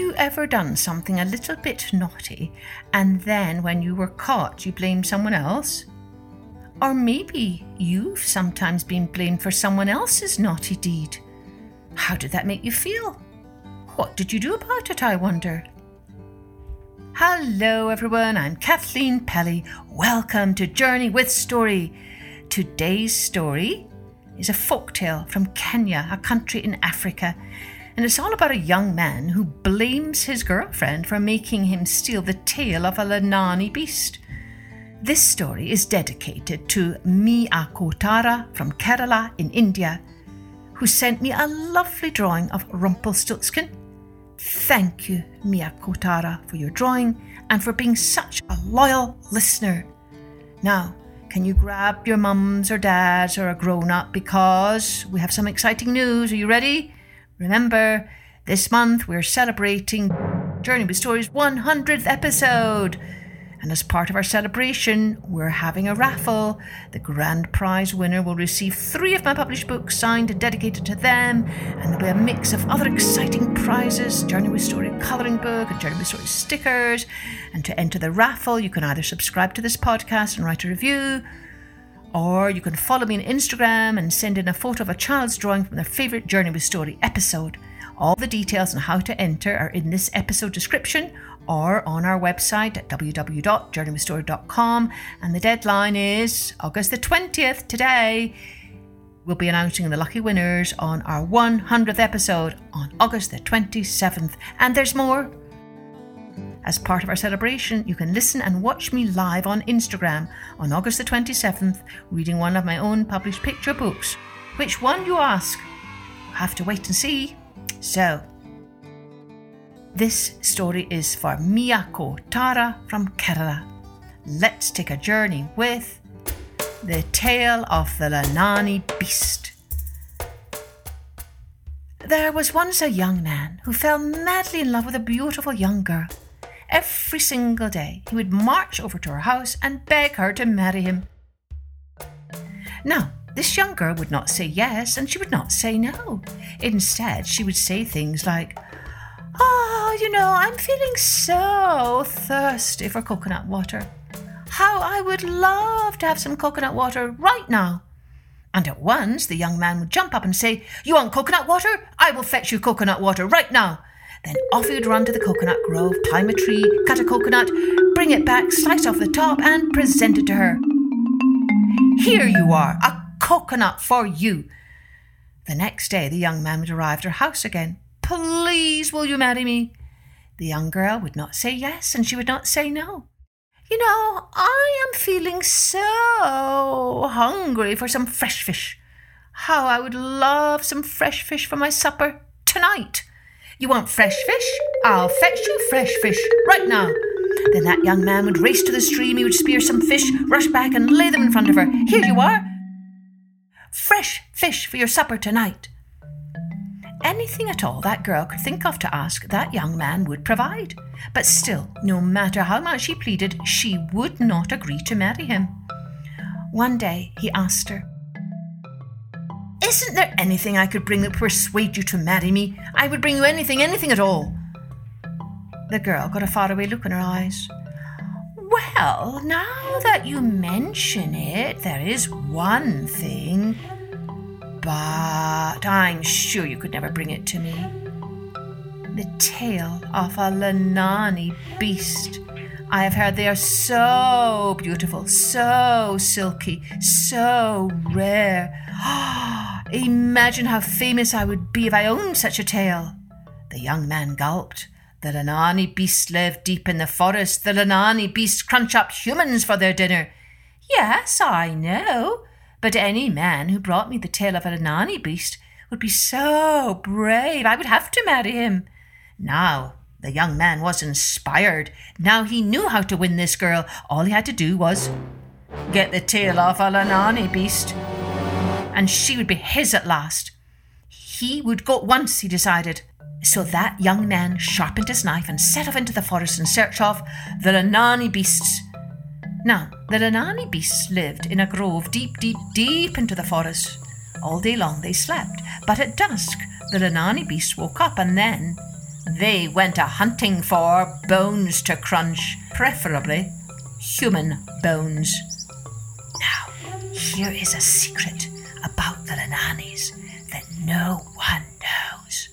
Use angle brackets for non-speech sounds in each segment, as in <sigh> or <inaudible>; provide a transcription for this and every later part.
you ever done something a little bit naughty and then when you were caught you blamed someone else? Or maybe you've sometimes been blamed for someone else's naughty deed. How did that make you feel? What did you do about it, I wonder? Hello, everyone. I'm Kathleen Pelly. Welcome to Journey with Story. Today's story is a folk tale from Kenya, a country in Africa. And it's all about a young man who blames his girlfriend for making him steal the tail of a Linani beast. This story is dedicated to Miyako Tara from Kerala in India, who sent me a lovely drawing of Rumpelstiltskin. Thank you, Miyako Tara, for your drawing and for being such a loyal listener. Now, can you grab your mums or dads or a grown up because we have some exciting news? Are you ready? Remember, this month we're celebrating Journey with Stories 100th episode. And as part of our celebration, we're having a raffle. The grand prize winner will receive three of my published books signed and dedicated to them, and there'll be a mix of other exciting prizes Journey with Story colouring book and Journey with Story stickers. And to enter the raffle, you can either subscribe to this podcast and write a review, or you can follow me on Instagram and send in a photo of a child's drawing from their favourite Journey with Story episode. All the details on how to enter are in this episode description or on our website at www.journeywithstory.com. And the deadline is August the 20th today. We'll be announcing the lucky winners on our 100th episode on August the 27th. And there's more. As part of our celebration, you can listen and watch me live on Instagram on August the 27th, reading one of my own published picture books. Which one, you ask? You'll have to wait and see. So, this story is for Miyako Tara from Kerala. Let's take a journey with the tale of the Linani beast. There was once a young man who fell madly in love with a beautiful young girl. Every single day, he would march over to her house and beg her to marry him. Now, this young girl would not say yes and she would not say no. Instead, she would say things like, Oh, you know, I'm feeling so thirsty for coconut water. How I would love to have some coconut water right now. And at once the young man would jump up and say, You want coconut water? I will fetch you coconut water right now. Then off he would run to the coconut grove, climb a tree, cut a coconut, bring it back, slice off the top, and present it to her. Here you are, a coconut for you. The next day the young man would arrive at her house again. Please, will you marry me? The young girl would not say yes, and she would not say no. You know, I am feeling so hungry for some fresh fish. How I would love some fresh fish for my supper tonight. You want fresh fish? I'll fetch you fresh fish right now. Then that young man would race to the stream, he would spear some fish, rush back and lay them in front of her. Here you are. Fresh fish for your supper tonight. Anything at all that girl could think of to ask, that young man would provide. But still, no matter how much he pleaded, she would not agree to marry him. One day he asked her, isn't there anything I could bring that would persuade you to marry me? I would bring you anything, anything at all. The girl got a faraway look in her eyes. Well, now that you mention it, there is one thing. But I'm sure you could never bring it to me. The tail of a Linani beast. I have heard they are so beautiful, so silky, so rare. <gasps> Ah, Imagine how famous I would be if I owned such a tail. The young man gulped. The Linani beasts live deep in the forest. The Linani beasts crunch up humans for their dinner. Yes, I know. But any man who brought me the tail of a Linani beast would be so brave I would have to marry him. Now, the young man was inspired. Now he knew how to win this girl. All he had to do was get the tail off a Linani beast and she would be his at last. He would go at once, he decided. So that young man sharpened his knife and set off into the forest in search of the Linani beasts. Now, the Linani beasts lived in a grove deep, deep, deep into the forest. All day long they slept, but at dusk the Linani beasts woke up and then they went a hunting for bones to crunch, preferably human bones. Now, here is a secret about the Linanis that no one knows.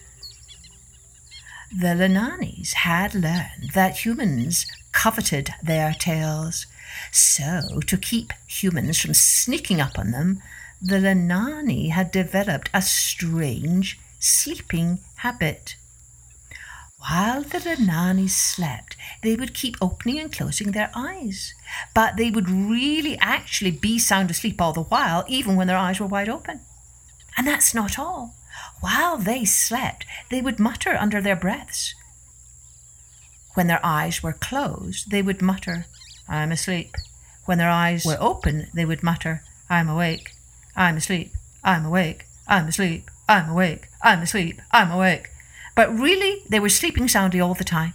The Linanis had learned that humans coveted their tails, so to keep humans from sneaking up on them, the Linani had developed a strange sleeping habit. While the Linani slept, they would keep opening and closing their eyes, but they would really actually be sound asleep all the while, even when their eyes were wide open. And that's not all. While they slept, they would mutter under their breaths. When their eyes were closed, they would mutter, I'm asleep. When their eyes were open, they would mutter, I'm awake. I'm asleep. I'm awake. I'm asleep. I'm awake. I'm asleep. I'm awake. But really, they were sleeping soundly all the time.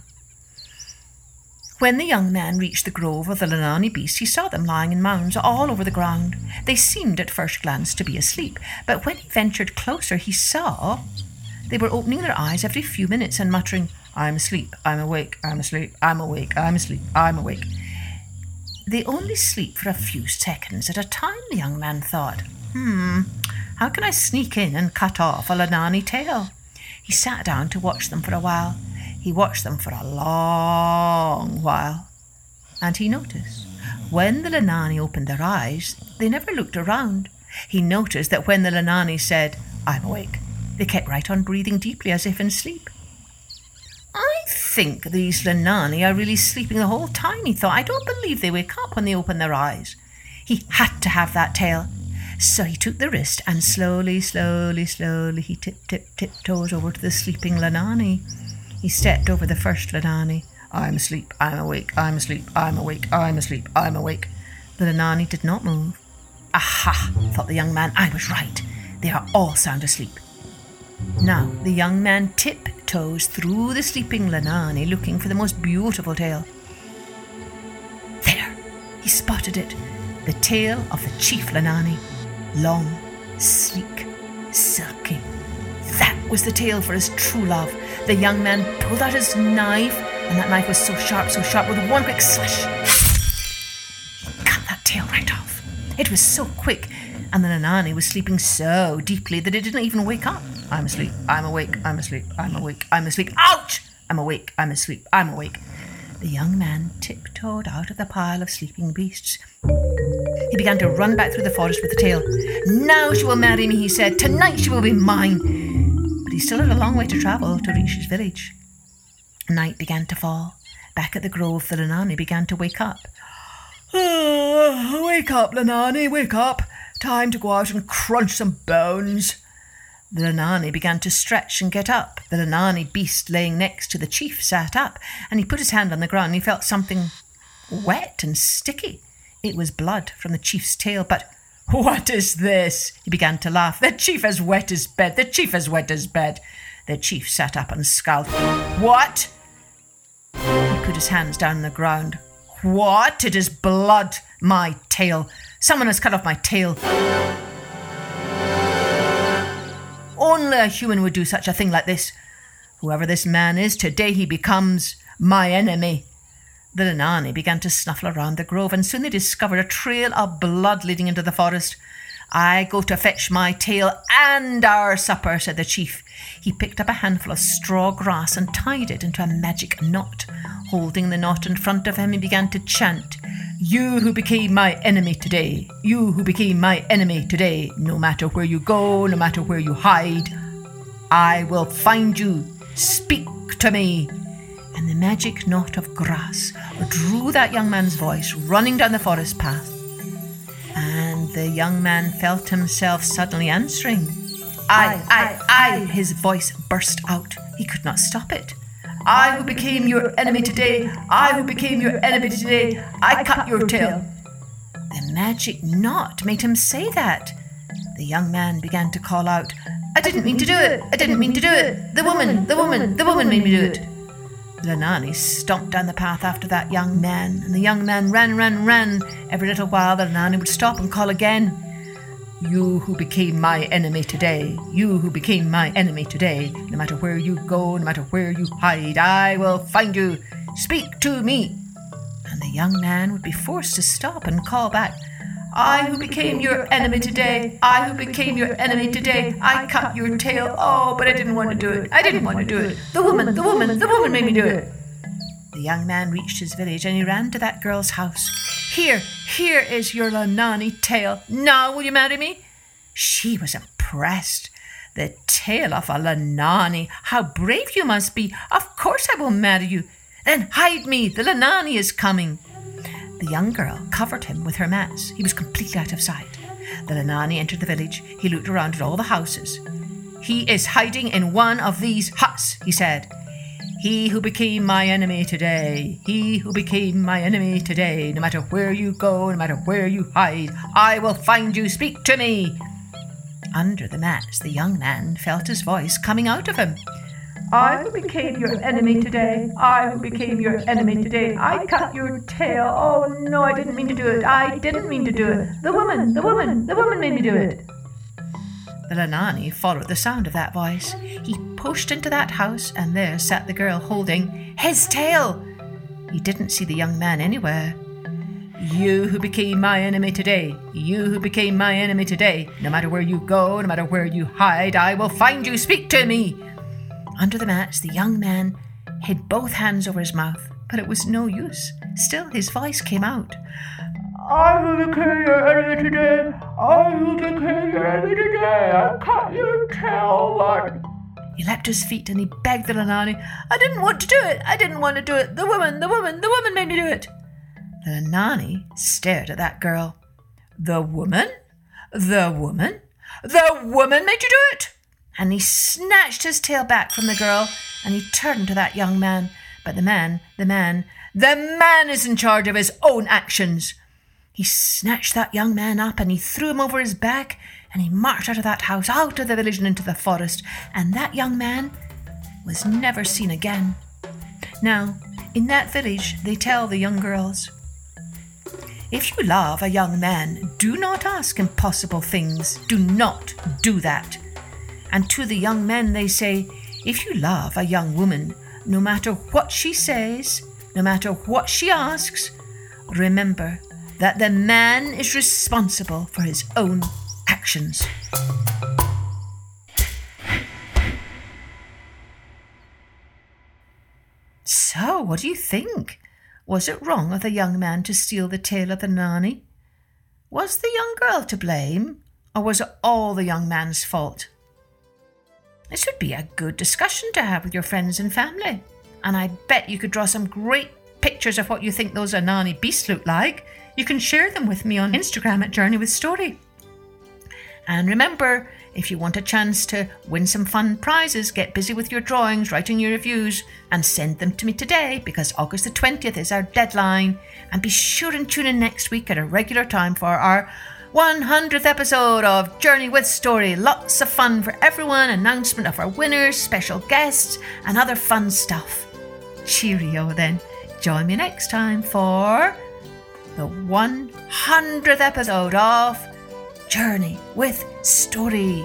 When the young man reached the grove of the Linani beasts, he saw them lying in mounds all over the ground. They seemed at first glance to be asleep, but when he ventured closer, he saw they were opening their eyes every few minutes and muttering, I'm asleep, I'm awake, I'm asleep, I'm awake, I'm asleep, I'm awake. They only sleep for a few seconds at a time, the young man thought. Hmm, how can I sneak in and cut off a Linani tail? He sat down to watch them for a while. He watched them for a long while, and he noticed when the Linani opened their eyes, they never looked around. He noticed that when the Linani said, I'm awake, they kept right on breathing deeply as if in sleep. I think these Linani are really sleeping the whole time, he thought. I don't believe they wake up when they open their eyes. He had to have that tail. So he took the wrist and slowly, slowly, slowly he tip, tip, tiptoes over to the sleeping Linani. He stepped over the first Linani. I'm asleep, I'm awake, I'm asleep, I'm awake, I'm asleep, I'm awake. The Linani did not move. Aha, thought the young man, I was right. They are all sound asleep. Now the young man tiptoes through the sleeping Linani looking for the most beautiful tail. There, he spotted it, the tail of the chief Linani long, sleek, silky. That was the tail for his true love. The young man pulled out his knife, and that knife was so sharp, so sharp, with one quick slash, he cut that tail right off. It was so quick, and the Linani was sleeping so deeply that it didn't even wake up. I'm asleep, I'm awake, I'm asleep, I'm awake, I'm asleep. Ouch! I'm awake, I'm asleep, I'm awake. The young man tiptoed out of the pile of sleeping beasts. He began to run back through the forest with the tail. Now she will marry me, he said. Tonight she will be mine. But he still had a long way to travel to reach his village. Night began to fall. Back at the grove, the Linani began to wake up. Oh, wake up, Linani, wake up. Time to go out and crunch some bones. The Linani began to stretch and get up. The Linani beast laying next to the chief sat up, and he put his hand on the ground. And he felt something wet and sticky. It was blood from the chief's tail, but what is this? He began to laugh. The chief has wet his bed. The chief has wet his bed. The chief sat up and scowled. What? He put his hands down on the ground. What? It is blood. My tail. Someone has cut off my tail. Only a human would do such a thing like this. Whoever this man is, today he becomes my enemy. The Linani began to snuffle around the grove, and soon they discovered a trail of blood leading into the forest. I go to fetch my tail and our supper, said the chief. He picked up a handful of straw grass and tied it into a magic knot. Holding the knot in front of him, he began to chant, You who became my enemy today, you who became my enemy today, no matter where you go, no matter where you hide, I will find you. Speak to me. And the magic knot of grass drew that young man's voice running down the forest path. And the young man felt himself suddenly answering. I, I, I, his voice burst out. He could not stop it. I who became your enemy today, I who became your enemy today, I cut your tail. The magic knot made him say that. The young man began to call out, I didn't mean to do it, I didn't mean to do it. The woman, the woman, the woman made me do it. Linani stomped down the path after that young man, and the young man ran, ran, ran. Every little while, the Linani would stop and call again. You who became my enemy today, you who became my enemy today, no matter where you go, no matter where you hide, I will find you. Speak to me. And the young man would be forced to stop and call back, I who became your enemy today, I who became your enemy today, I cut your tail. Oh, but I didn't want to do it. I didn't want to do it. The woman, the woman, the woman made me do it. The young man reached his village and he ran to that girl's house. Here, here is your Linani tail. Now will you marry me? She was impressed. The tail of a Linani. How brave you must be. Of course I will marry you. Then hide me. The Linani is coming. The young girl covered him with her mats. He was completely out of sight. The Linani entered the village. He looked around at all the houses. He is hiding in one of these huts, he said. He who became my enemy today, he who became my enemy today, no matter where you go, no matter where you hide, I will find you. Speak to me. Under the mats, the young man felt his voice coming out of him. I who became your enemy today, I who became your enemy today, I cut your tail. Oh no, I didn't mean to do it. I didn't mean to do it. The woman, the woman, the woman made me do it. The Linani followed the sound of that voice. He pushed into that house, and there sat the girl holding his tail. He didn't see the young man anywhere. You who became my enemy today, you who became my enemy today, no matter where you go, no matter where you hide, I will find you. Speak to me. Under the mats, the young man hid both hands over his mouth, but it was no use. Still, his voice came out. I will declare your enemy today. I will declare your enemy today. I cut your tail, but. He leapt to his feet and he begged the Linani, I didn't want to do it. I didn't want to do it. The woman, the woman, the woman made me do it. The Linani stared at that girl. The woman? The woman? The woman made you do it? And he snatched his tail back from the girl and he turned to that young man. But the man, the man, the man is in charge of his own actions. He snatched that young man up and he threw him over his back and he marched out of that house, out of the village and into the forest, and that young man was never seen again. Now, in that village, they tell the young girls if you love a young man, do not ask impossible things. Do not do that. And to the young men, they say, if you love a young woman, no matter what she says, no matter what she asks, remember that the man is responsible for his own actions. So, what do you think? Was it wrong of the young man to steal the tail of the Nani? Was the young girl to blame, or was it all the young man's fault? This would be a good discussion to have with your friends and family, and I bet you could draw some great pictures of what you think those Anani beasts look like you can share them with me on Instagram at Journey with Story. And remember, if you want a chance to win some fun prizes, get busy with your drawings, writing your reviews, and send them to me today because August the 20th is our deadline. And be sure and tune in next week at a regular time for our 100th episode of Journey with Story. Lots of fun for everyone, announcement of our winners, special guests, and other fun stuff. Cheerio then. Join me next time for the 100th episode of Journey with Story.